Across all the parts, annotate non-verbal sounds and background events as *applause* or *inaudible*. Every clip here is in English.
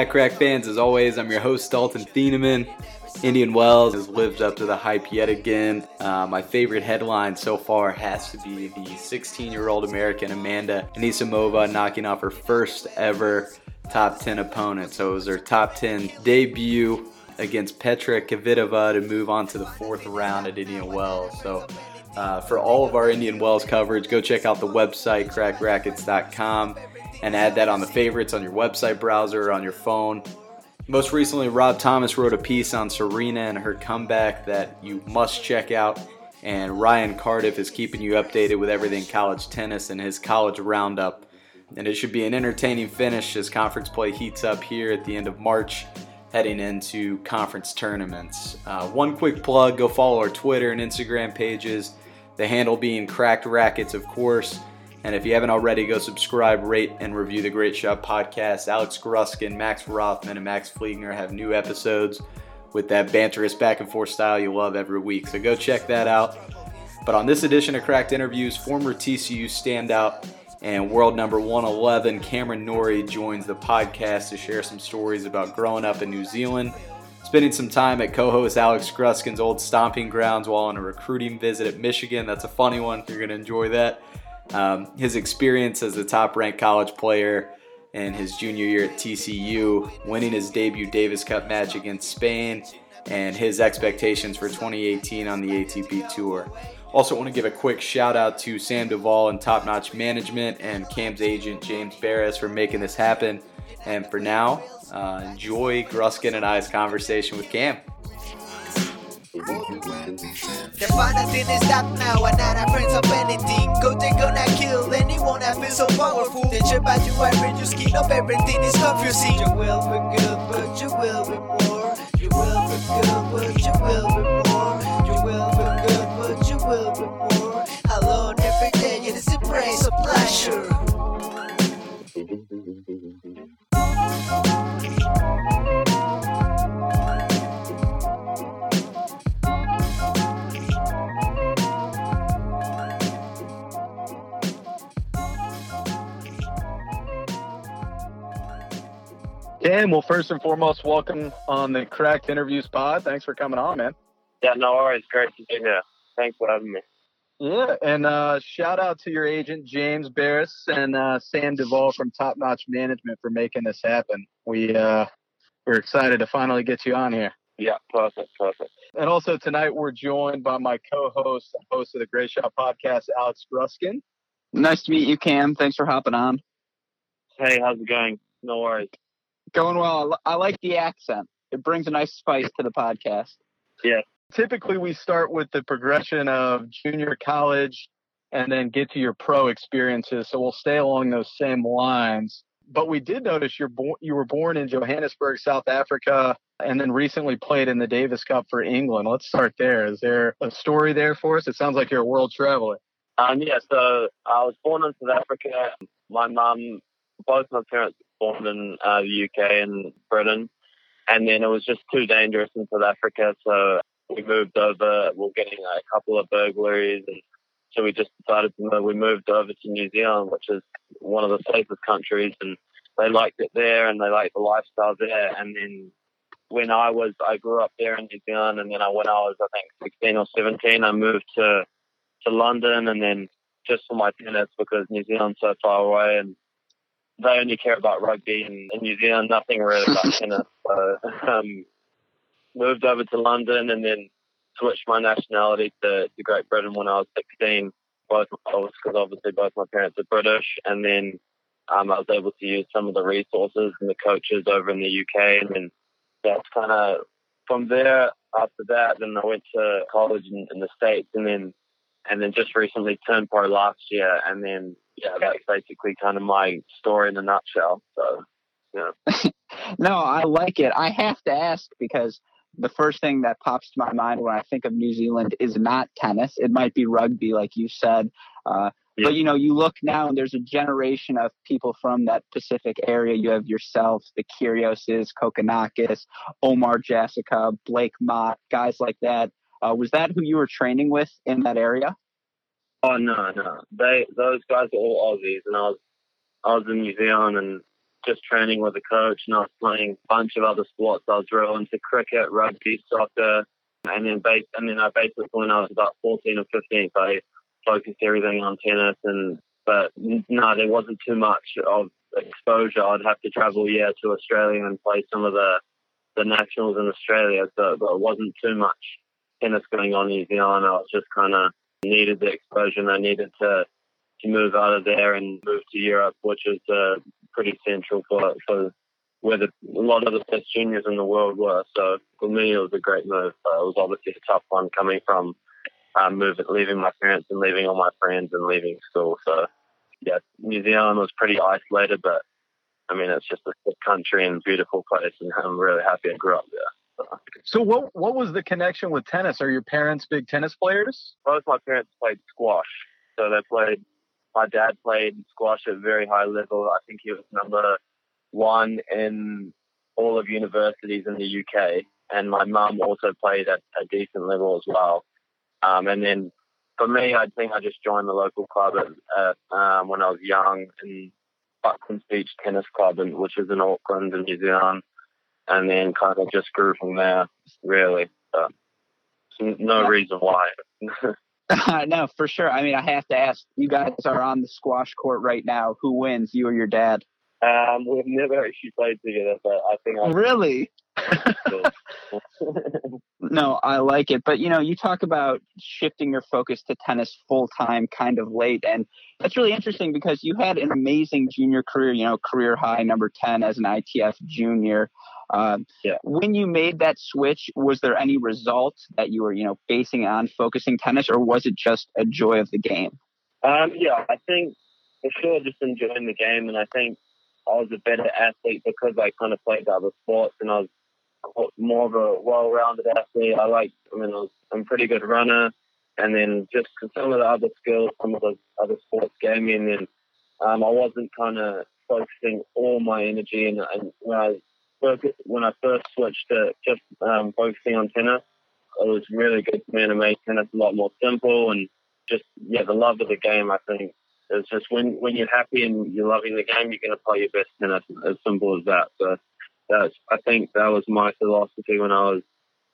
back, crack fans. As always, I'm your host, Dalton Thieneman. Indian Wells has lived up to the hype yet again. Uh, my favorite headline so far has to be the 16 year old American Amanda Anisimova knocking off her first ever top 10 opponent. So it was her top 10 debut against Petra Kvitova to move on to the fourth round at Indian Wells. So uh, for all of our Indian Wells coverage, go check out the website, crackrackets.com, and add that on the favorites on your website browser on your phone. Most recently, Rob Thomas wrote a piece on Serena and her comeback that you must check out. And Ryan Cardiff is keeping you updated with everything college tennis and his college roundup. And it should be an entertaining finish as conference play heats up here at the end of March, heading into conference tournaments. Uh, one quick plug go follow our Twitter and Instagram pages, the handle being Cracked Rackets, of course. And if you haven't already, go subscribe, rate, and review the Great Shot podcast. Alex Gruskin, Max Rothman, and Max Fliegner have new episodes with that banterous back and forth style you love every week. So go check that out. But on this edition of Cracked Interviews, former TCU standout and world number 111 Cameron Norrie joins the podcast to share some stories about growing up in New Zealand, spending some time at co-host Alex Gruskin's old stomping grounds while on a recruiting visit at Michigan. That's a funny one. You're going to enjoy that. Um, his experience as a top-ranked college player in his junior year at TCU, winning his debut Davis Cup match against Spain, and his expectations for 2018 on the ATP Tour. Also, want to give a quick shout out to Sam Duvall and Top Notch Management and Cam's agent James Barris for making this happen. And for now, uh, enjoy Gruskin and I's conversation with Cam. The final thing is stop now, and not our friends of anything. Go they gonna kill anyone that feels so powerful. They trip out you and you skin up, everything is confusing. You will be good, but you will be more. You will be good, but you will be more. You will be good, but you will be more. Alone every day, it is a praise, a pleasure. Cam, well, first and foremost, welcome on the Cracked Interviews pod. Thanks for coming on, man. Yeah, no worries. Great to be here. Thanks for having me. Yeah, and uh, shout out to your agent James Barris and uh, Sam Duvall from Top Notch Management for making this happen. We uh, we're excited to finally get you on here. Yeah, perfect, perfect. And also tonight we're joined by my co-host, host of the Great Shot podcast, Alex Gruskin. Nice to meet you, Cam. Thanks for hopping on. Hey, how's it going? No worries. Going well. I like the accent. It brings a nice spice to the podcast. Yeah. Typically, we start with the progression of junior college and then get to your pro experiences. So we'll stay along those same lines. But we did notice you're bo- you were born in Johannesburg, South Africa, and then recently played in the Davis Cup for England. Let's start there. Is there a story there for us? It sounds like you're a world traveler. Um, yeah, so I was born in South Africa. My mum, both my parents born in uh, the UK and Britain. And then it was just too dangerous in South Africa. So we moved over. We are getting a couple of burglaries. And so we just decided to move. We moved over to New Zealand, which is one of the safest countries. And they liked it there and they liked the lifestyle there. And then when I was, I grew up there in New Zealand. And then I, when I was, I think, 16 or 17, I moved to to London and then just for my tennis because New Zealand's so far away and they only care about rugby in, in New Zealand, nothing really about *laughs* tennis. So um, moved over to London and then switched my nationality to, to Great Britain when I was 16. Both because obviously both my parents are British, and then um, I was able to use some of the resources and the coaches over in the UK, and then that's kind of from there. After that, then I went to college in, in the States, and then and then just recently turned pro last year, and then yeah, that's basically kind of my story in a nutshell. So yeah, *laughs* No, I like it. I have to ask because the first thing that pops to my mind when I think of New Zealand is not tennis. It might be rugby, like you said. Uh, yeah. But you know, you look now, and there's a generation of people from that Pacific area. You have yourself, the Kyrgioses, Kokkinakis, Omar Jasika, Blake Mott, guys like that. Uh, was that who you were training with in that area? Oh no, no. They those guys are all Aussies, and I was I was in New Zealand and just training with a coach, and I was playing a bunch of other sports. I was real into cricket, rugby, soccer, and then base, and then I basically when I was about fourteen or fifteen, I focused everything on tennis. And but no, there wasn't too much of exposure. I'd have to travel yeah to Australia and play some of the the nationals in Australia, so but it wasn't too much tennis going on in New Zealand. I was just kind of needed the exposure and I needed to to move out of there and move to Europe, which is uh, pretty central for for where the, a lot of the best juniors in the world were. So for me, it was a great move. Uh, it was obviously a tough one coming from um, moving, leaving my parents and leaving all my friends and leaving school. So yeah, New Zealand was pretty isolated, but I mean, it's just a good country and beautiful place, and I'm really happy I grew up there. So what what was the connection with tennis? Are your parents big tennis players? Both my parents played squash. So they played my dad played squash at a very high level. I think he was number one in all of universities in the UK. And my mum also played at a decent level as well. Um, and then for me, I think I just joined the local club at, at um, when I was young in Bucklands Beach Tennis Club, in, which is in Auckland in New Zealand and then kind of just grew from there. Really, so, no reason why. *laughs* *laughs* no, for sure. I mean, I have to ask. You guys are on the squash court right now. Who wins, you or your dad? Um, we've never actually played together, but I think I really. *laughs* no, I like it. But you know, you talk about shifting your focus to tennis full time kind of late. And that's really interesting because you had an amazing junior career, you know, career high number 10 as an ITF junior. Um, yeah. When you made that switch, was there any result that you were, you know, basing on focusing tennis, or was it just a joy of the game? Um, yeah, I think for sure, just enjoying the game, and I think I was a better athlete because I kind of played other sports, and I was more of a well-rounded athlete. I like, I mean, I was, I'm a pretty good runner, and then just some of the other skills, some of the other sports gave me, and then um, I wasn't kind of focusing all my energy, and, and when I when I first switched to just um, focusing on tennis, it was really good for me to make tennis a lot more simple and just yeah, the love of the game. I think it's just when when you're happy and you're loving the game, you're going to play your best tennis. As simple as that. So that's I think that was my philosophy when I was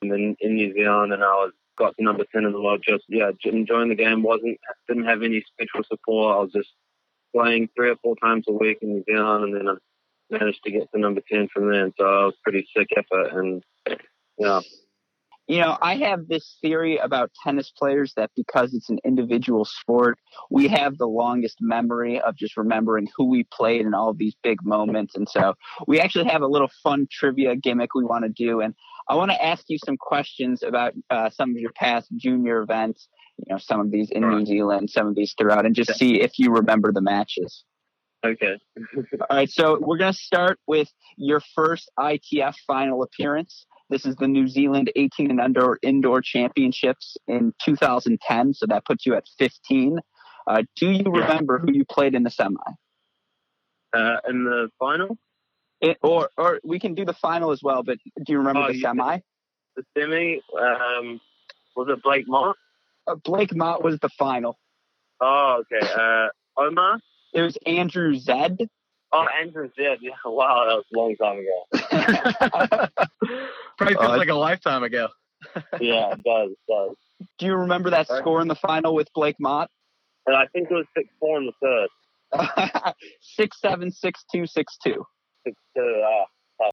in, in New Zealand and I was got to number ten in the world. Just yeah, enjoying the game. wasn't didn't have any special support. I was just playing three or four times a week in New Zealand, and then I managed to get to number 10 from then. So I was pretty sick effort. And, yeah. You know, I have this theory about tennis players that because it's an individual sport, we have the longest memory of just remembering who we played in all these big moments. And so we actually have a little fun trivia gimmick we want to do. And I want to ask you some questions about uh, some of your past junior events, you know, some of these in New Zealand, some of these throughout, and just see if you remember the matches. Okay. *laughs* All right. So we're going to start with your first ITF final appearance. This is the New Zealand 18 and under indoor championships in 2010. So that puts you at 15. Uh, do you remember who you played in the semi? Uh, in the final? It, or or we can do the final as well. But do you remember oh, the semi? The semi um, was it Blake Mott? Uh, Blake Mott was the final. Oh, okay. Uh, Omar. It was Andrew Zed. Oh, Andrew Zed. Yeah, *laughs* wow, that was a long time ago. *laughs* Probably feels uh, like a lifetime ago. *laughs* yeah, it does, it does. Do you remember that score in the final with Blake Mott? And I think it was six four in the third. *laughs* six seven six two six two. Six two. Ah.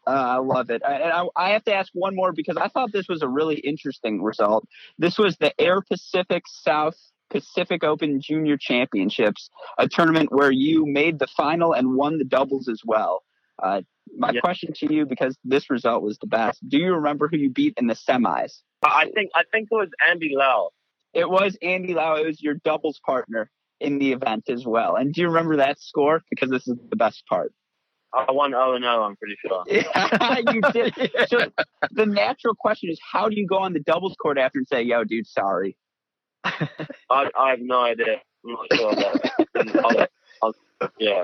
Uh, I love it. And I, I, have to ask one more because I thought this was a really interesting result. This was the Air Pacific South Pacific Open Junior Championships, a tournament where you made the final and won the doubles as well. Uh, my question to you, because this result was the best, do you remember who you beat in the semis? Uh, I think I think it was Andy Lau. It was Andy Lau. It was your doubles partner in the event as well. And do you remember that score? Because this is the best part. I won 0 and 0, I'm pretty sure. Yeah, *laughs* you did. So the natural question is, how do you go on the doubles court after and say, "Yo, dude, sorry"? I, I have no idea. I'm not sure about that. *laughs* I'll, I'll, yeah.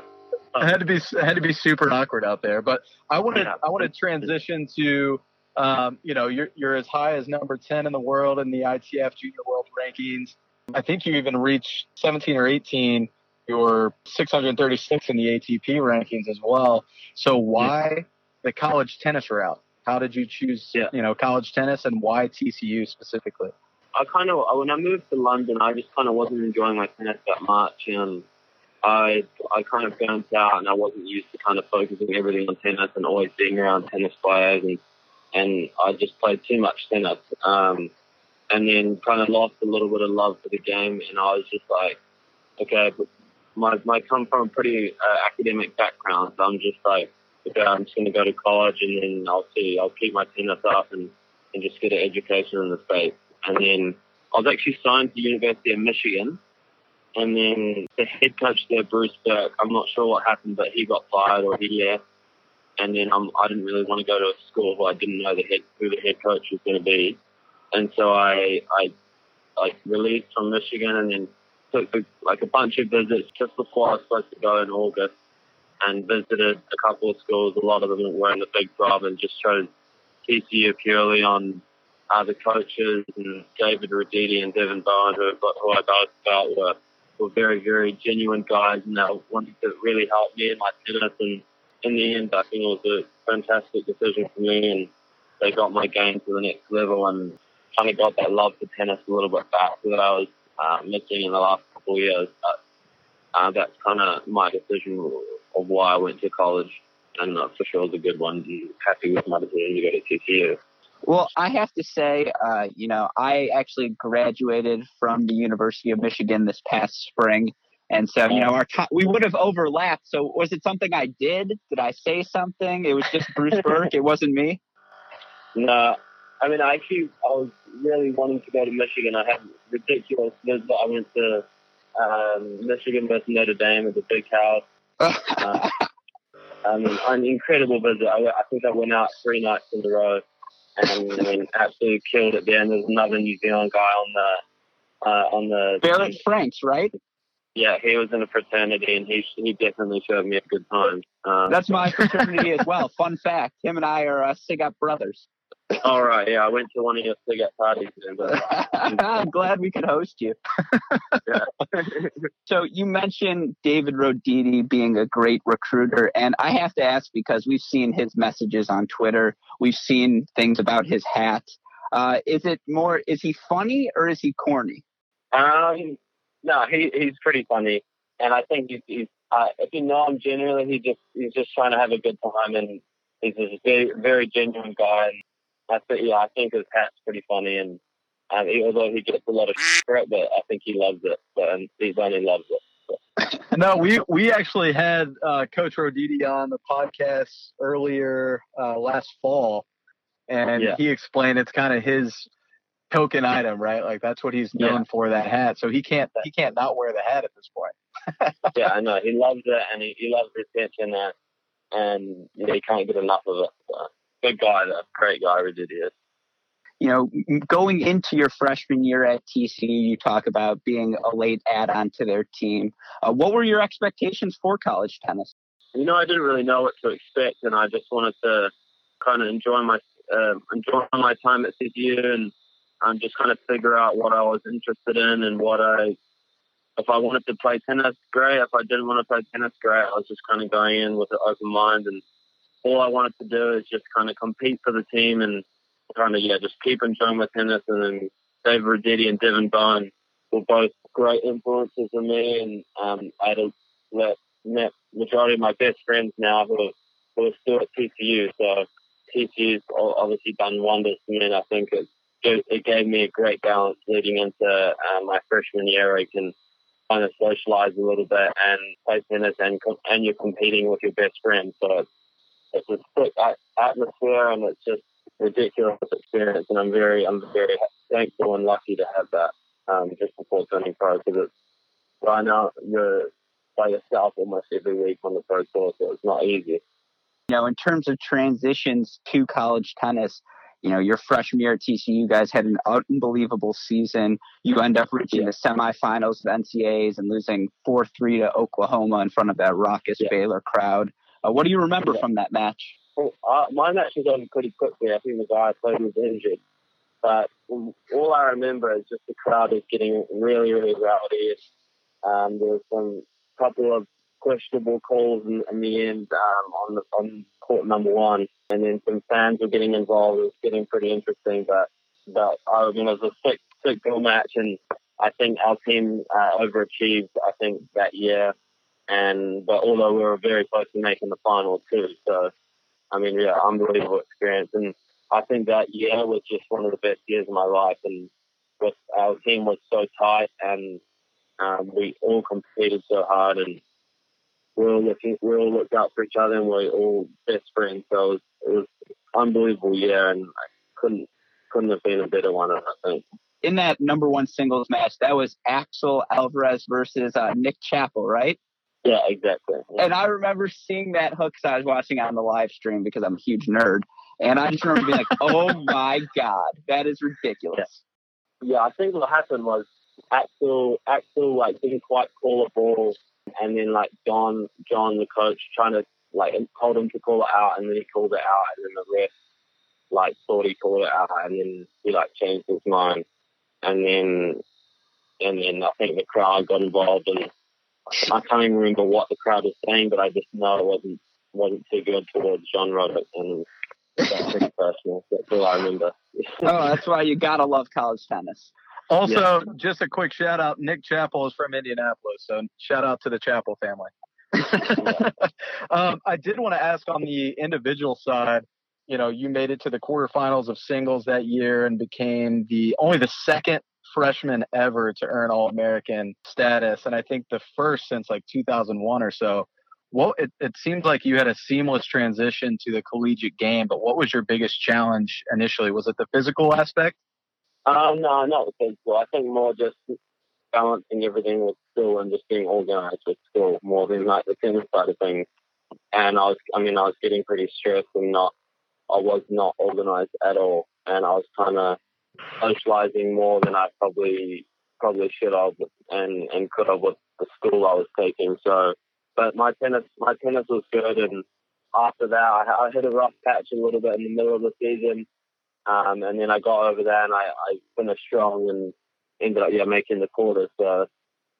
It had to be it had to be super awkward out there. But I wanted I want to transition to um, you know you're you're as high as number ten in the world in the ITF Junior World Rankings. I think you even reached 17 or 18 you're 636 in the ATP rankings as well. So why yeah. the college tennis route? How did you choose, yeah. you know, college tennis and why TCU specifically? I kind of, when I moved to London, I just kind of wasn't enjoying my tennis that much. And I, I kind of burnt out and I wasn't used to kind of focusing everything on tennis and always being around tennis players. And, and I just played too much tennis. Um, and then kind of lost a little bit of love for the game. And I was just like, okay, my, my come from a pretty uh, academic background. So I'm just like, okay, I'm just to go to college and then I'll see, I'll keep my tennis up and, and just get an education in the States. And then I was actually signed to the University of Michigan. And then the head coach there, Bruce Berque, I'm not sure what happened, but he got fired or he left. And then I'm, I didn't really want to go to a school where I didn't know the head, who the head coach was going to be. And so I, I, like released from Michigan and then took like a bunch of visits just before I was supposed to go in August and visited a couple of schools. A lot of them were in the Big 12 and just chose TCU purely on uh, the coaches and David Roditi and Devin Bowen, who, who I both felt were, were very, very genuine guys and they wanted to really help me in my tennis. And in the end, I think it was a fantastic decision for me and they got my game to the next level and kind of got that love for tennis a little bit back that I was uh, missing in the last couple of years. But uh, that's kind of my decision of why I went to college, and uh, for sure was a good one. I'm happy with my decision to go to TCU. Well, I have to say, uh, you know, I actually graduated from the University of Michigan this past spring. And so, you know, our t- we would have overlapped. So, was it something I did? Did I say something? It was just Bruce Berque. It wasn't me. *laughs* No, I mean, I actually I was really wanting to go to Michigan. I had ridiculous visit. I went to um, Michigan versus Notre Dame at the big house. *laughs* uh, I mean, an incredible visit. I, I think I went out three nights in a row, and I mean, absolutely killed at the end. There's another New Zealand guy on the uh, on the Barrett Franks, right? Yeah, he was in a fraternity, and he he definitely showed me a good time. Um, That's my *laughs* fraternity as well. Fun fact: him and I are uh, Sig brothers. All right, yeah, I went to one of your cigarette parties. But... *laughs* I'm glad we could host you. *laughs* so you mentioned David Roditi being a great recruiter, and I have to ask because we've seen his messages on Twitter, we've seen things about his hat. Uh, is it more? Is he funny or is he corny? Um, no, he he's pretty funny, and I think he's, he's uh, if you know him generally, he just he's just trying to have a good time, and he's a very very genuine guy. And I think, yeah, I think his hat's pretty funny, and um, he, although he gets a lot of shit for it, but I think he loves it, but, and he's only loves it. no, we we actually had uh, Coach Roditi on the podcast earlier uh, last fall, and yeah. he explained it's kind of his token item, right? Like that's what he's known yeah. for that hat. So he can't he can't not wear the hat at this point. *laughs* yeah, I know he loves it, and he, he loves the attention, and and yeah, he can't get enough of it. So good guy, though. Great guy, is. You know, going into your freshman year at TCU, you talk about being a late add-on to their team. Uh, what were your expectations for college tennis? You know, I didn't really know what to expect, and I just wanted to kind of enjoy my uh, enjoy my time at TCU and um, just kind of figure out what I was interested in and what I if I wanted to play tennis, great. If I didn't want to play tennis, great. I was just kind of going in with an open mind and all I wanted to do is just kind of compete for the team and kind of yeah, just keep enjoying my tennis. And then David Roditi and Devin Bowen were both great influences on me, and um, I had a, met majority of my best friends now who are, who are still at TCU. So TCU's obviously done wonders for me, and I think it it gave me a great balance leading into uh, my freshman year. I can kind of socialize a little bit and play tennis, and and you're competing with your best friend. So it's it's a sick atmosphere and it's just ridiculous experience. And I'm very, I'm very thankful and lucky to have that um, just before turning pro because it's right now you're by yourself almost every week on the pro tour, so it's not easy. You know, in terms of transitions to college tennis, you know, your freshman year at TCU, you guys had an unbelievable season. You end up reaching the semifinals of NCAAs and losing 4 3 to Oklahoma in front of that raucous yeah. Baylor crowd. Uh, what do you remember yeah. from that match? Well, uh, my match was on pretty quickly. I think the guy I played was injured. But all I remember is just the crowd is getting really, really rowdy. Um, there was some couple of questionable calls in, in the end um, on the, on court number one, and then some fans were getting involved. It was getting pretty interesting, but but I mean it was a sick sick goal match, and I think our team uh, overachieved. I think that year, and but although we were very close to making the final too, so I mean yeah, unbelievable experience, and I think that year was just one of the best years of my life, and our team was so tight and um, we all competed so hard and we all looking, we all looked out for each other and we are all best friends. So it was, it was unbelievable year, and I couldn't couldn't have been a better one. I think. In that number one singles match, that was Axel Alvarez versus uh, Nick Chappell, right? Yeah, exactly. Yeah. And I remember seeing that hook because I was watching on the live stream because I'm a huge nerd. And I just remember being like, *laughs* oh my God, that is ridiculous. Yeah. yeah, I think what happened was Axel, Axel like didn't quite call a ball and then like John, John, the coach, trying to like told him to call it out, and then he called it out, and then the ref like thought he called it out, and then he like changed his mind, and then and then I think the crowd got involved, and I can't even remember what the crowd was saying, but I just know it wasn't wasn't too good towards John Roddick, and that's pretty personal. That's all I remember. oh, that's why you gotta love college tennis. Also, yeah. just a quick shout out. Nick Chappell is from Indianapolis, so shout out to the Chappell family. *laughs* um, I did want to ask on the individual side. You know, you made it to the quarterfinals of singles that year and became the only the second freshman ever to earn All American status, and I think the first since like 2001 or so. Well, it, it seems like you had a seamless transition to the collegiate game, but what was your biggest challenge initially? Was it the physical aspect? Um, no, not the physical. I think more just balancing everything with school and just being organized with school more than like the tennis side of things. And I was, I mean, I was getting pretty stressed and not, I was not organized at all. And I was kind of socializing more than I probably, probably should have and, and could have with the school I was taking. So, but my tennis, my tennis was good. And after that, I, I hit a rough patch a little bit in the middle of the season um, and then I got over there and I, I finished strong and ended up yeah making the quarters. So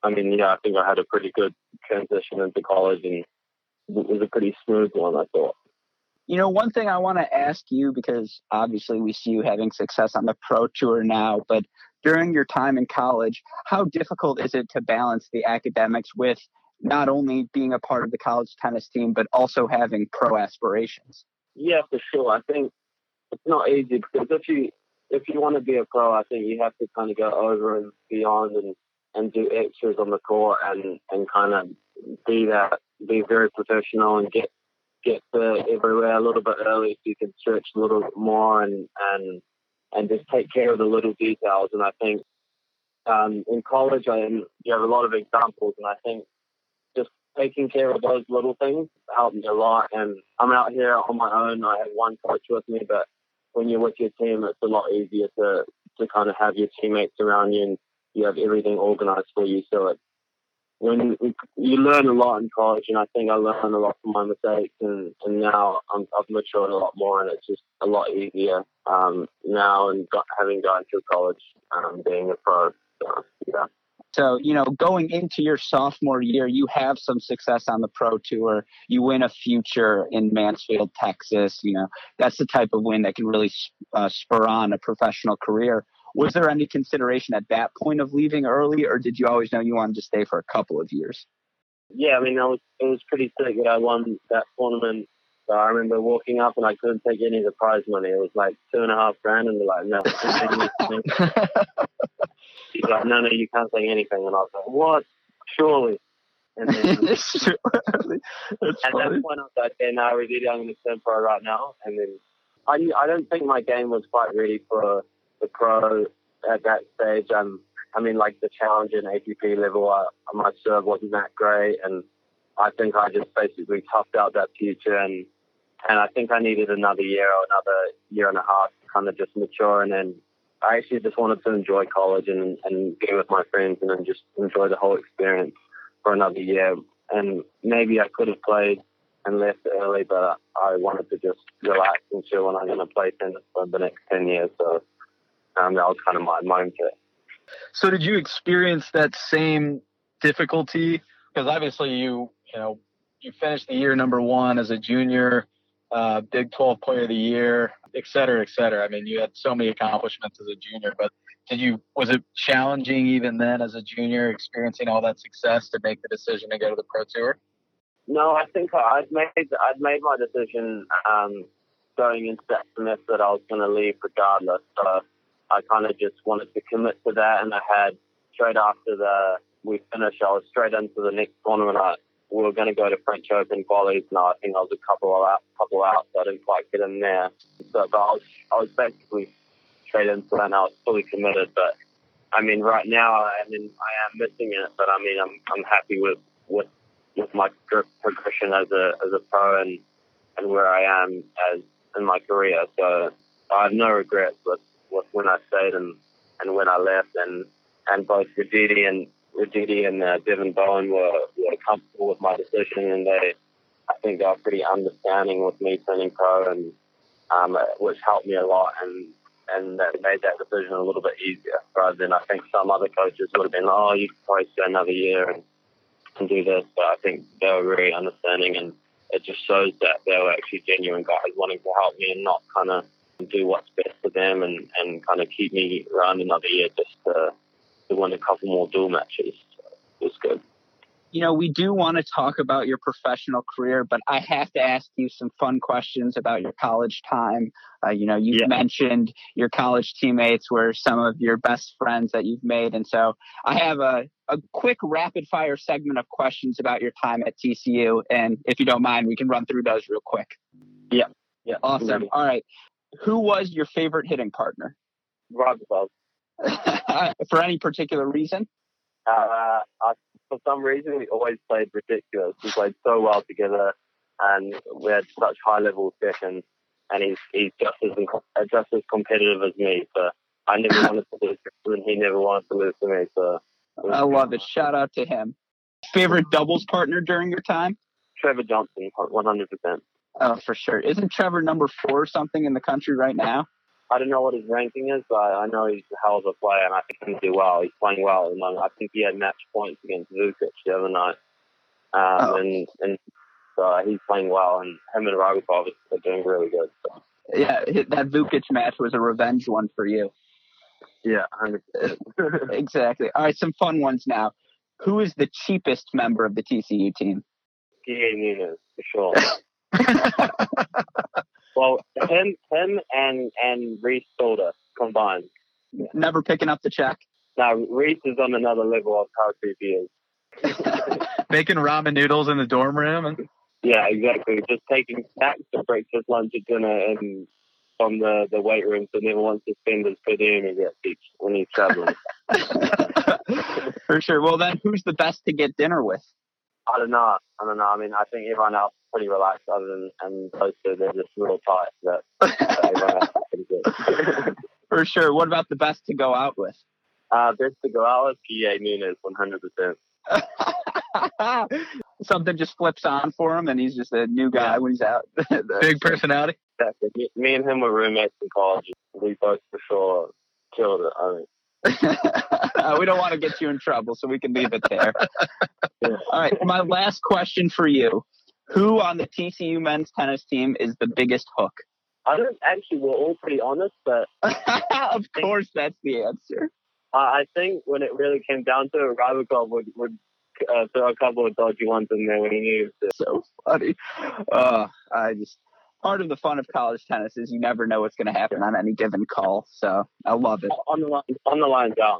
I mean yeah, I think I had a pretty good transition into college and it was a pretty smooth one I thought. You know, one thing I want to ask you because obviously we see you having success on the pro tour now, but during your time in college, how difficult is it to balance the academics with not only being a part of the college tennis team, but also having pro aspirations? Yeah, for sure. I think it's not easy because if you if you want to be a pro, I think you have to kind of go over and beyond and and do extras on the court and and kind of be that be very professional and get get to everywhere a little bit early so you can stretch a little bit more and and and just take care of the little details. And I think um, in college, I you have a lot of examples, and I think just taking care of those little things helped me a lot. And I'm out here on my own. I have one coach with me, but when you're with your team, it's a lot easier to to kind of have your teammates around you and you have everything organized for you. So it, when you learn a lot in college, and I think I learned a lot from my mistakes, and, and now i have matured a lot more, and it's just a lot easier um, now, and got, having gone through college, um, being a pro. So, yeah. So, you know, going into your sophomore year, you have some success on the pro tour. You win a future in Mansfield, Texas. You know, that's the type of win that can really uh, spur on a professional career. Was there any consideration at that point of leaving early, or did you always know you wanted to stay for a couple of years? Yeah, I mean, I was, it was pretty sick that I won that tournament. So I remember walking up and I couldn't take any of the prize money. It was like two and a half grand, and they're like, no. *laughs* He's like, no, no, you can't take anything. And I was like, what? Surely. And then, *laughs* Surely. That's at funny. that point, I was like, okay, no, really, I'm going to turn pro right now. And then I, I don't think my game was quite ready for the pro at that stage. Um, I mean, like the challenge in ATP level, I, my serve wasn't that great. And I think I just basically toughed out that future and and I think I needed another year or another year and a half to kind of just mature, and then I actually just wanted to enjoy college and and be with my friends and then just enjoy the whole experience for another year. And maybe I could have played and left early, but I wanted to just relax and chill, and I'm going to play tennis for the next ten years. So um, that was kind of my mindset. So did you experience that same difficulty? Because obviously you, you know, you finished the year number one as a junior, uh, Big 12 Player of the Year, et cetera, et cetera. I mean, you had so many accomplishments as a junior, but did you was it challenging even then as a junior, experiencing all that success to make the decision to go to the pro tour? No, I think I'd made I'd made my decision um, going into that semester that I was going to leave regardless. So I kind of just wanted to commit to that, and I had straight after the we finished, I was straight into the next tournament. I, we were going to go to French Open qualies, and I think I was a couple out, couple out, so I didn't quite get in there. So, but I was I was basically straight into it, and I was fully committed. But I mean, right now, I mean, I am missing it, but I mean, I'm I'm happy with with with my progression as a as a pro and and where I am as in my career. So I have no regrets with when I stayed and, and when I left, and and both Roditi and Roditi and uh, Devin Bowen were, were comfortable with my decision, and they I think they were pretty understanding with me turning pro, and um, which helped me a lot, and and that made that decision a little bit easier rather than I think some other coaches would have been, oh, you could probably stay another year and, and do this, but I think they were very understanding, and it just shows that they were actually genuine guys wanting to help me and not kind of do what's best for them and, and kind of keep me around another year just to, to win a couple more dual matches. So it was good. You know, we do want to talk about your professional career, but I have to ask you some fun questions about your college time. Uh, you know, you yeah. mentioned your college teammates were some of your best friends that you've made. And so I have a, a quick rapid fire segment of questions about your time at TCU. And if you don't mind, we can run through those real quick. Yeah. Yeah. Awesome. All right who was your favorite hitting partner? Rybakov. *laughs* for any particular reason? Uh, I, for some reason, we always played ridiculous. We played so well together, and we had such high level sessions. And he's he's just as just as competitive as me. So I never *laughs* wanted to lose to him, and he never wanted to lose to me. So I love it. Shout out to him. Favorite doubles partner during your time? Trevor Johnson, one hundred percent. Oh, for sure. Isn't Trevor number four or something in the country right now? I don't know what his ranking is, but I know he's a hell of a player, and I think he can do well. He's playing well at the moment. I think he had match points against Vukic the other night, um, oh. and and so he's playing well, and him and Rybakov are doing really good. So. Yeah, that Vukic match was a revenge one for you. Yeah. *laughs* Exactly. All right, some fun ones now. Who is the cheapest member of the TCU team? Guille Nunes, for sure. *laughs* well, him, him, and and Reese Stalder combined. Never picking up the check. Now Reese is on another level of how creepy he is. Making ramen noodles in the dorm room. And... Yeah, exactly. Just taking snacks for breakfast, lunch, and dinner, and from the, the weight room, so never wants to spend his per diem when he's traveling. *laughs* for sure. Well, then, who's the best to get dinner with? I don't know. I don't know. I mean, I think everyone else pretty relaxed other than and those two, they're just real tight. But everyone else is pretty good. For sure. What about the best to go out with? Uh, best to go out with Guille Nunes, 100%. Something just flips on for him, and he's just a new guy yeah. when he's out. *laughs* Big personality. Exactly. Me, me and him were roommates in college. We both for sure killed it. I mean, uh, *laughs* we don't want to get you in trouble, so we can leave it there. *laughs* All right, my last question for you: Who on the TCU men's tennis team is the biggest hook? I don't actually. We're all pretty honest, but *laughs* of course that's the answer. I think when it really came down to it, Rybakov would would uh, throw a couple of dodgy ones in there when he needed to. So funny. Uh, I just part of the fun of college tennis is you never know what's going to happen on any given call. So I love it. On the line, on the line down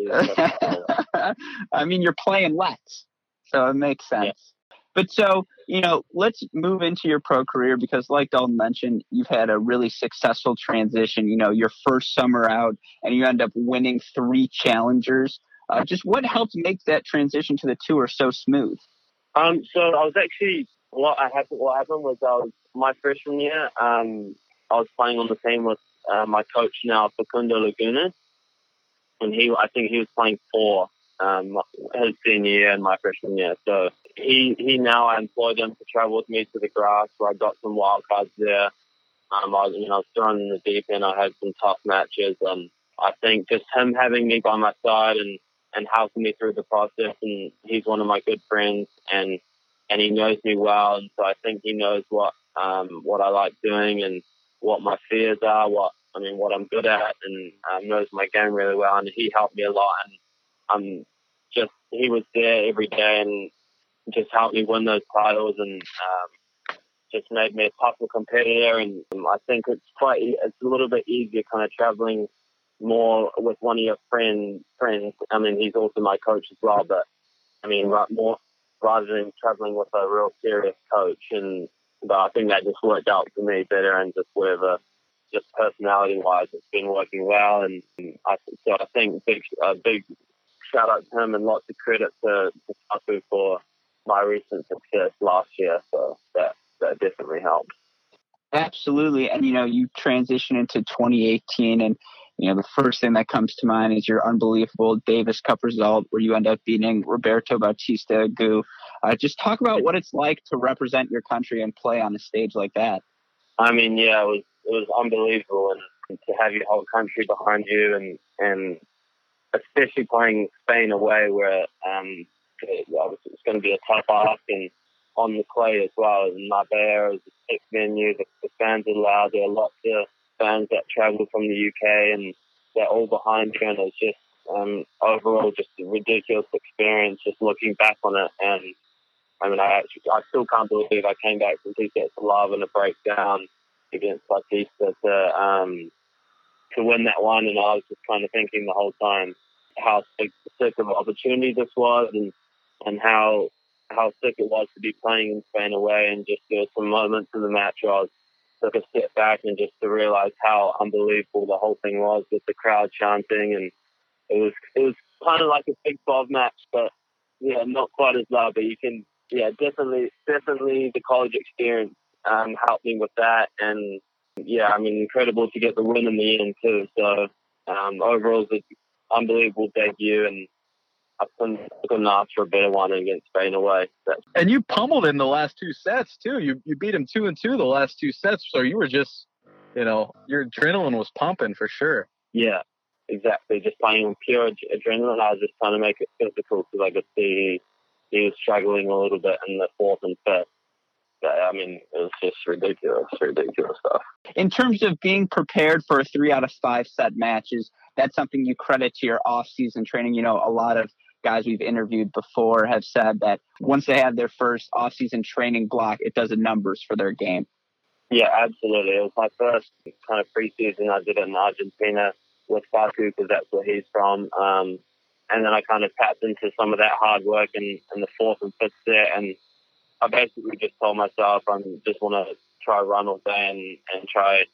*laughs* I mean, you're playing less, so it makes sense. Yeah. But so, you know, let's move into your pro career because, like Dalton mentioned, you've had a really successful transition. You know, your first summer out, and you end up winning three challengers. Uh, just what helped make that transition to the tour so smooth? Um, so I was actually what I happened, what happened was I was my freshman year. Um, I was playing on the team with uh, my coach now, Facundo Lugones, and he, I think he was playing for um, his senior year and my freshman year. So he he now I employed him to travel with me to the grass where I got some wild cards there. Um, I was, you know, I was thrown in the deep end. I had some tough matches, and I think just him having me by my side and and helping me through the process. And he's one of my good friends, and and he knows me well, and so I think he knows what um, what I like doing and what my fears are, what I mean, what I'm good at, and um, knows my game really well. And he helped me a lot, and I'm just he was there every day and just helped me win those titles, and um, just made me a tougher competitor. And um, I think it's quite it's a little bit easier, kind of traveling more with one of your friends. Friends, I mean, he's also my coach as well, but I mean, more rather than traveling with a real serious coach. And but I think that just worked out for me better, and just whatever, just personality wise, it's been working well. And I, so I think big a big shout out to him and lots of credit to, to Facu for my recent success last year. So that that definitely helped. Absolutely, and you know you transition into 2018 and you know, the first thing that comes to mind is your unbelievable Davis Cup result where you end up beating Roberto Bautista Agut. Uh, just talk about what it's like to represent your country and play on a stage like that. I mean, yeah, it was it was unbelievable, and to have your whole country behind you, and and especially playing Spain away, where um, obviously it's going to be a tough ask, and on the clay as well. And Marbella is a sick venue. The, the fans are loud. There are lots of fans that travel from the UK and they're all behind you and it's just um, overall just a ridiculous experience just looking back on it and I mean I actually I still can't believe I came back from two sets of love and a breakdown against Bautista to um, to win that one and I was just kind of thinking the whole time how sick, sick of opportunity this was and and how how sick it was to be playing in Spain away and just there were some moments in the match where I was took a step back and just to realize how unbelievable the whole thing was with the crowd chanting and it was it was kind of like a Big 12 match, but yeah, not quite as loud. But you can yeah, definitely definitely the college experience um, helped me with that, and yeah, I mean incredible to get the win in the end too. So um, overall, it's an unbelievable debut and I couldn't, I couldn't ask for a better one against Spain away. That's, and you pummeled him the last two sets too. You you beat him two and two the last two sets. So you were just, you know, your adrenaline was pumping for sure. Yeah, exactly. Just playing on pure adrenaline. I was just trying to make it physical because I could see he, he was struggling a little bit in the fourth and fifth. I mean, it's just ridiculous, ridiculous stuff. In terms of being prepared for a three out of five set matches, that's something you credit to your off season training. You know, a lot of guys we've interviewed before have said that once they have their first off-season training block, it does the numbers for their game. Yeah, absolutely. It was my first kind of preseason. I did it in Argentina with Facu because that's where he's from. Um, and then I kind of tapped into some of that hard work in, in the fourth and fifth set. And I basically just told myself I just want to try run all day and, and try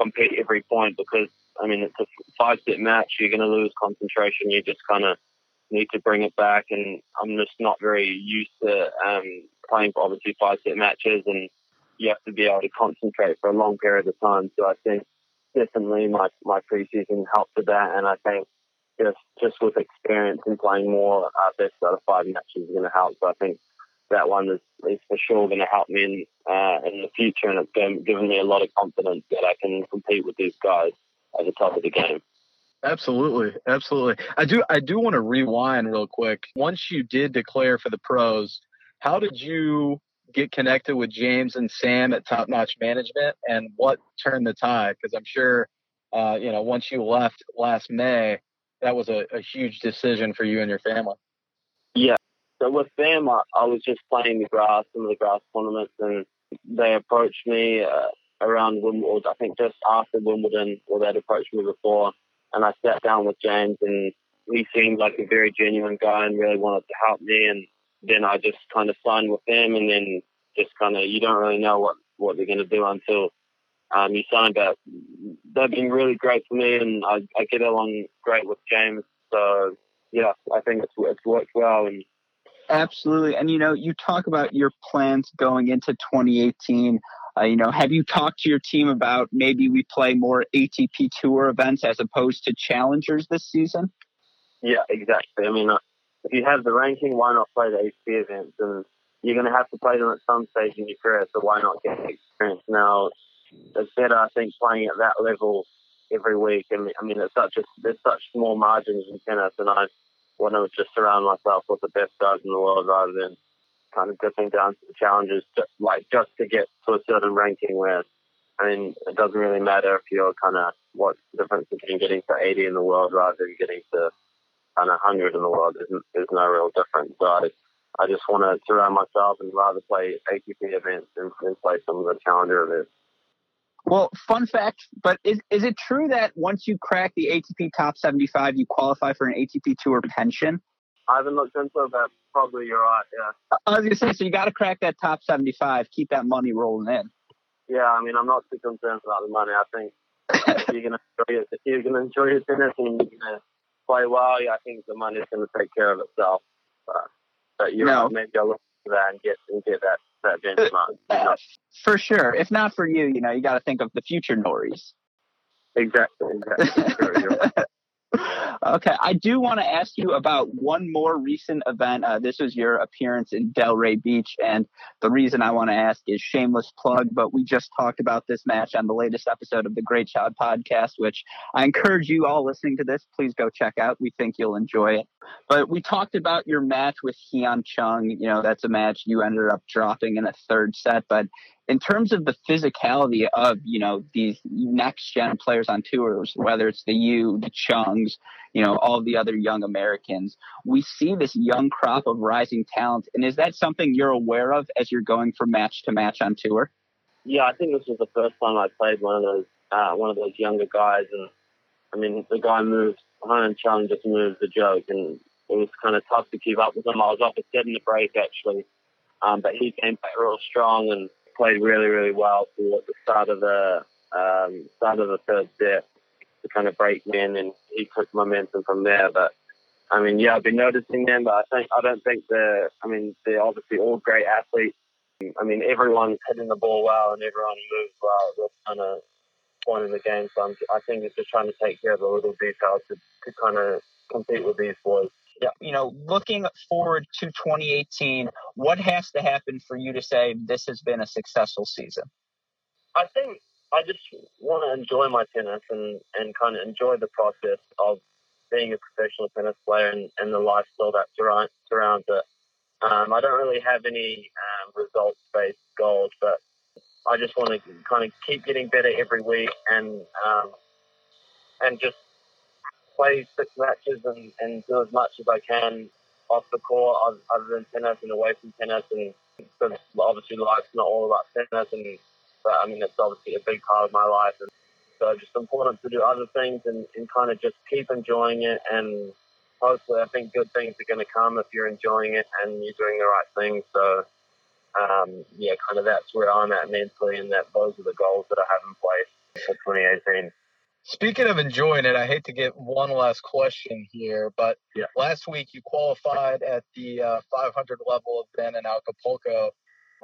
compete every point because, I mean, it's a five set match. You're going to lose concentration. You just kind of need to bring it back. And I'm just not very used to um, playing for obviously five set matches, and you have to be able to concentrate for a long period of time. So I think definitely my my preseason helped with that, and I think just just with experience and playing more uh, best out of five matches is going to help. So I think that one is, is for sure going to help me in uh, in the future, and it's given, me a lot of confidence that I can compete with these guys at the top of the game. Absolutely, absolutely. I do. I do want to rewind real quick. Once you did declare for the pros, how did you get connected with James and Sam at Top Notch Management, and what turned the tide? Because I'm sure, uh, you know, once you left last May, that was a, a, huge decision for you and your family. So with them, I, I, was just playing the grass, some of the grass tournaments, and they approached me uh, around Wimbledon. I think just after Wimbledon, or they'd approached me before and I sat down with James, and he seemed like a very genuine guy and really wanted to help me. And then I just kind of signed with them, and then just kind of you don't really know what what they're going to do until um, you sign. But they've been really great for me, and I, I get along great with James. So yeah, I think it's it's worked well, and Absolutely. And, you know, you talk about your plans going into 2018. Uh, you know, have you talked to your team about maybe we play more ATP Tour events as opposed to challengers this season? Yeah, exactly. I mean, uh, if you have the ranking, why not play the ATP events? And you're going to have to play them at some stage in your career, so why not get experience now? It's better, I think, playing at that level every week. I mean, I mean, it's such a, there's such small margins in tennis, and I want to just surround myself with the best guys in the world rather than kind of dipping down to the challengers, just, like just to get to a certain ranking. Where I mean, it doesn't really matter if you're kind of what's the difference between getting to 80 in the world rather than getting to kind of 100 in the world. There's, there's no real difference. So I, I just want to surround myself and rather play ATP events than, than play some of the challenger events. Well, fun fact, but is is it true that once you crack the ATP top 75, you qualify for an ATP Tour pension? I haven't looked into it, but probably you're right, yeah. I was going to say, so you got to crack that top 75, keep that money rolling in. Yeah, I mean, I'm not too concerned about the money. I think if you're going to enjoy it, if you're going to enjoy your tennis and you're going to play well, I think the money's going to take care of itself. But, but you know, maybe I'll look for that and get, and get that that benchmark. Uh, for sure. If not for you, you know, you got to think of the future Norries. Exactly. exactly. *laughs* okay, I do want to ask you about one more recent event. Uh, this was your appearance in Delray Beach, and the reason I want to ask is shameless plug, but we just talked about this match on the latest episode of the Great Shot podcast, which I encourage you all listening to this, please go check out. We think you'll enjoy it. But we talked about your match with Hyun Chung. You know, that's a match you ended up dropping in a third set, but in terms of the physicality of you know these next gen players on tours, whether it's the U, the Chungs, you know all the other young Americans, we see this young crop of rising talent. And is that something you're aware of as you're going from match to match on tour? Yeah, I think this was the first time I played one of those uh, one of those younger guys, and I mean the guy moves. Hyun Chung just moves the joke, and it was kind of tough to keep up with him. I was up a set in the break actually, um, but he came back real strong and played really, really well at the start of the um, start of the third set to kind of break me in, and he took momentum from there. But I mean, yeah, I've been noticing them, but I think I don't think they're. I mean, they're obviously all great athletes. I mean, everyone's hitting the ball well and everyone moves well this kind of point in the game. So I'm, I think it's just trying to take care of the little details to, to kind of compete with these boys you know, looking forward to 2018, what has to happen for you to say this has been a successful season? I think I just want to enjoy my tennis and, and kind of enjoy the process of being a professional tennis player and, and the lifestyle that surround, surrounds it. Um, I don't really have any um, results based goals, but I just want to kind of keep getting better every week and um, and just play six matches and, and do as much as I can off the court other than tennis and away from tennis. And because obviously life's not all about tennis, and but I mean it's obviously a big part of my life. And so just important to do other things and, and kind of just keep enjoying it. And hopefully, I think good things are going to come if you're enjoying it and you're doing the right thing. So. Um, yeah, kind of that's where I'm at mentally, and that those are the goals that I have in place for 2018. Speaking of enjoying it, I hate to get one last question here, but yeah. last week you qualified at the uh, 500 level event in Acapulco.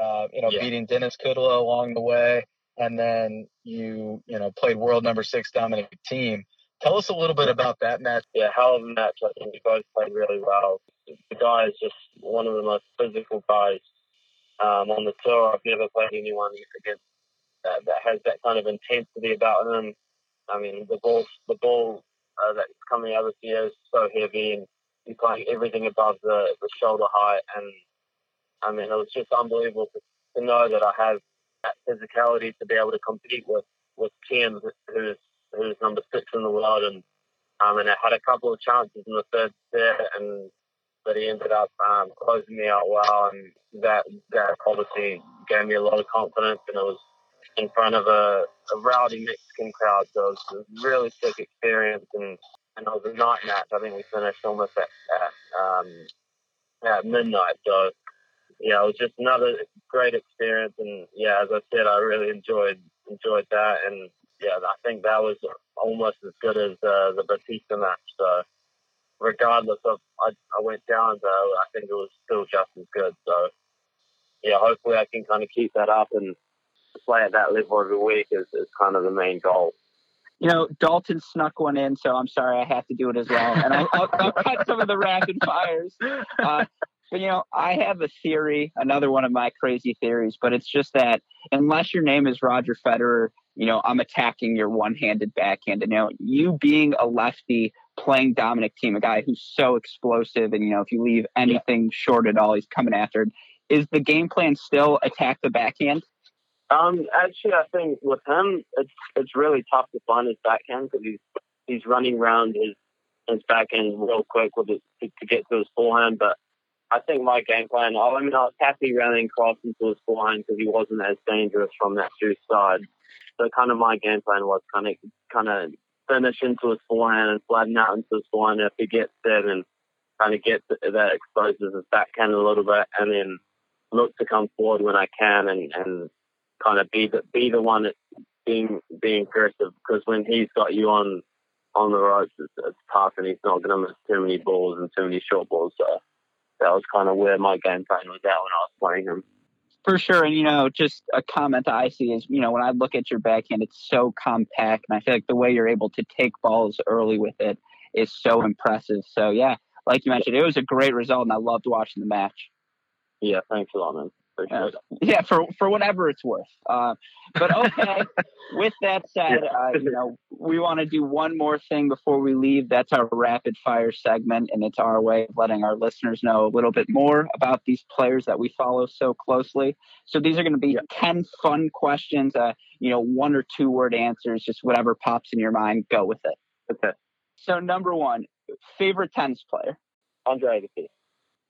Uh, you know, yeah. beating Denis Kudla along the way, and then you you know played world number six Dominic Thiem. Tell us a little bit about that match. Yeah, hell of a match. I think we both played really well. The guy is just one of the most physical guys um, on the tour. I've never played anyone against that, that has that kind of intensity about him I mean, the ball, the ball uh, that's coming out of the is so heavy, and he's playing everything above the, the shoulder height. And I mean, it was just unbelievable to, to know that I have that physicality to be able to compete with with Thiem, who's who's number six in the world, and um, and I had a couple of chances in the third set, and but he ended up um, closing me out well, and that that obviously gave me a lot of confidence, and it was in front of a, a rowdy Mexican crowd. So it was a really sick experience, and, and it was a night match. I think we finished almost at, at, um, at midnight. So yeah, it was just another great experience, and yeah, as I said, I really enjoyed enjoyed that, and yeah, I think that was almost as good as uh, the Bautista match. So regardless of I, I went down though, I think it was still just as good. So yeah, hopefully I can kind of keep that up and play at that level every week is, is kind of the main goal. You know, Dalton snuck one in, so I'm sorry I have to do it as well. And I'll, I'll, I'll cut some of the rapid fires. Uh, but, you know, I have a theory, another one of my crazy theories, but it's just that unless your name is Roger Federer, you know, I'm attacking your one handed backhand. And, you know, you being a lefty playing Dominic Thiem, a guy who's so explosive, and, you know, if you leave anything yeah. short at all, he's coming after it. Is the game plan still attack the backhand? Um, actually, I think with him, it's it's really tough to find his backhand because he's he's running around his his backhand real quick with it to, to get to his forehand. But I think my game plan, I mean, I was happy running cross into his forehand because he wasn't as dangerous from that two side. So kind of my game plan was kind of kind of finish into his forehand and flatten out into his forehand if he gets there and kind of get that exposes his backhand a little bit and then look to come forward when I can and, and kind of be the be the one that's being being aggressive because when he's got you on on the ropes, it's, it's tough, and he's not going to miss too many balls and too many short balls. So that was kind of where my game plan was at when I was playing him. For sure, and you know, just a comment I see is, you know, when I look at your backhand, it's so compact, and I feel like the way you're able to take balls early with it is so impressive. So yeah, like you mentioned, it was a great result, and I loved watching the match. Yeah, thanks a lot, man. Uh, yeah, for for whatever it's worth. Uh, but okay. *laughs* with that said, uh, you know, we want to do one more thing before we leave. That's our rapid fire segment, and it's our way of letting our listeners know a little bit more about these players that we follow so closely. So these are going to be yeah. ten fun questions. Uh, you know, one or two word answers, just whatever pops in your mind. Go with it. Okay. So number one, favorite tennis player. Andre Agassi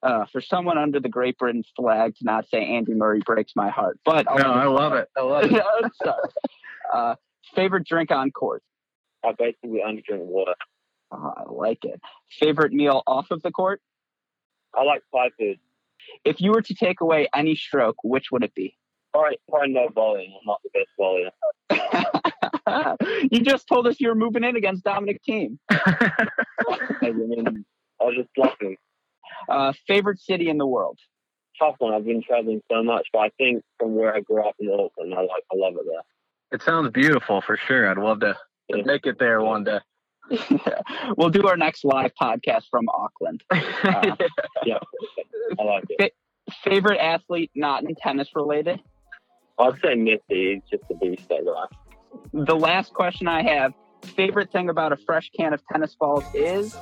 uh, for someone under the Great Britain flag to not say Andy Murray breaks my heart. But I'll no, I love it. I love it. *laughs* uh, favorite drink on court? I basically only drink water. Oh, I like it. Favorite meal off of the court? I like Thai food. If you were to take away any stroke, which would it be? Probably, probably no bowling. I'm not the best bowler. *laughs* you just told us you were moving in against Dominic Thiem. I mean, I was just bluffing. Uh, favorite city in the world? Tough one. I've been traveling so much, but I think from where I grew up in Auckland, I like, I love it there. It sounds beautiful for sure. I'd love to, yeah. make it there one day. *laughs* *laughs* we'll do our next live podcast from Auckland. Uh, *laughs* yeah, I like it. Fa- favorite athlete, not in tennis related? I'd say Messi. He's just a beast, that guy. The last question I have: favorite thing about a fresh can of tennis balls is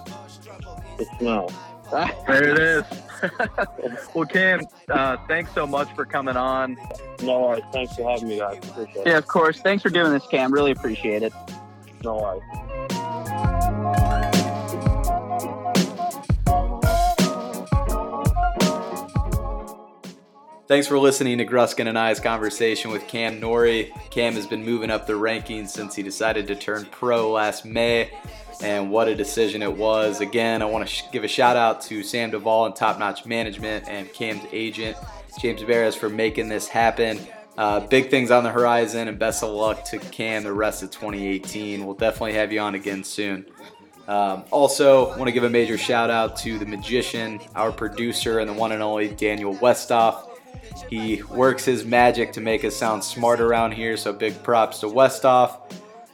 the smell *laughs* there it is. *laughs* well, Cam, uh, thanks so much for coming on. No worries. Thanks for having me, guys. Appreciate it. Yeah, of course. Thanks for doing this, Cam. Really appreciate it. No worries. Thanks for listening to Gruskin and I's conversation with Cam Norrie. Cam has been moving up the rankings since he decided to turn pro last May and what a decision it was. Again, I want to sh- give a shout out to Sam Duvall and Top Notch Management and Cam's agent, James Barris, for making this happen. Uh, big things on the horizon, and best of luck to Cam the rest of 2018. We'll definitely have you on again soon. Um, also, want to give a major shout out to the magician, our producer, and the one and only Daniel Westoff. He works his magic to make us sound smart around here, so big props to Westoff.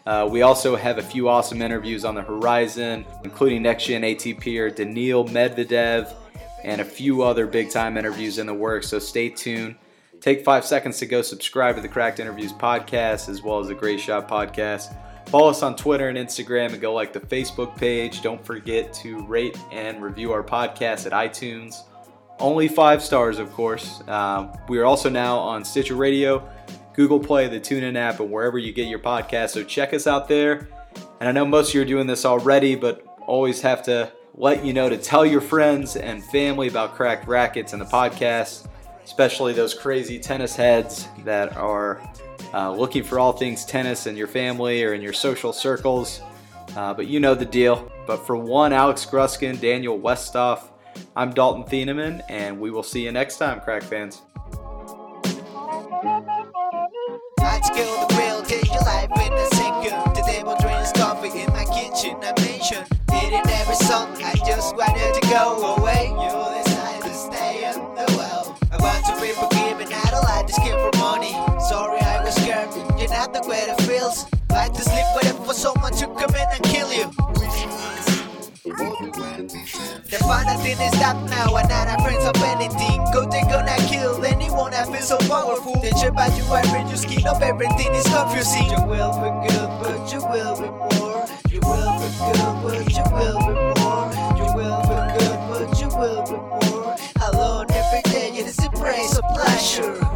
Uh, we also have a few awesome interviews on the horizon, including next gen ATPer Daniil Medvedev and a few other big time interviews in the works. So stay tuned. Take five seconds to go subscribe to the Cracked Interviews podcast as well as the Great Shot podcast. Follow us on Twitter and Instagram and go like the Facebook page. Don't forget to rate and review our podcast at iTunes. Only five stars, of course. Uh, we are also now on Stitcher Radio Google Play, the TuneIn app, and wherever you get your podcast. So check us out there. And I know most of you are doing this already, but always have to let you know to tell your friends and family about Cracked Racquets and the podcast, especially those crazy tennis heads that are uh, looking for all things tennis in your family or in your social circles. Uh, but you know the deal. But for one, Alex Gruskin, Daniel Westoff, I'm Dalton Thieneman, and we will see you next time, Crack fans. Kitchen. I just wanted just go away, you decided to stay in the well. I want to be forgiven, I don't like this kid for money. Sorry, I was scared, you're not the way it feels. Like to sleep with it for someone to come in and kill you. The final thing is stop now, and not friends of anything. Go they gonna kill anyone that feels so powerful. They shit about you, I read your skin up, everything is confusing. You will be good, but you will be more. You will be good, but you will be more. A pleasure.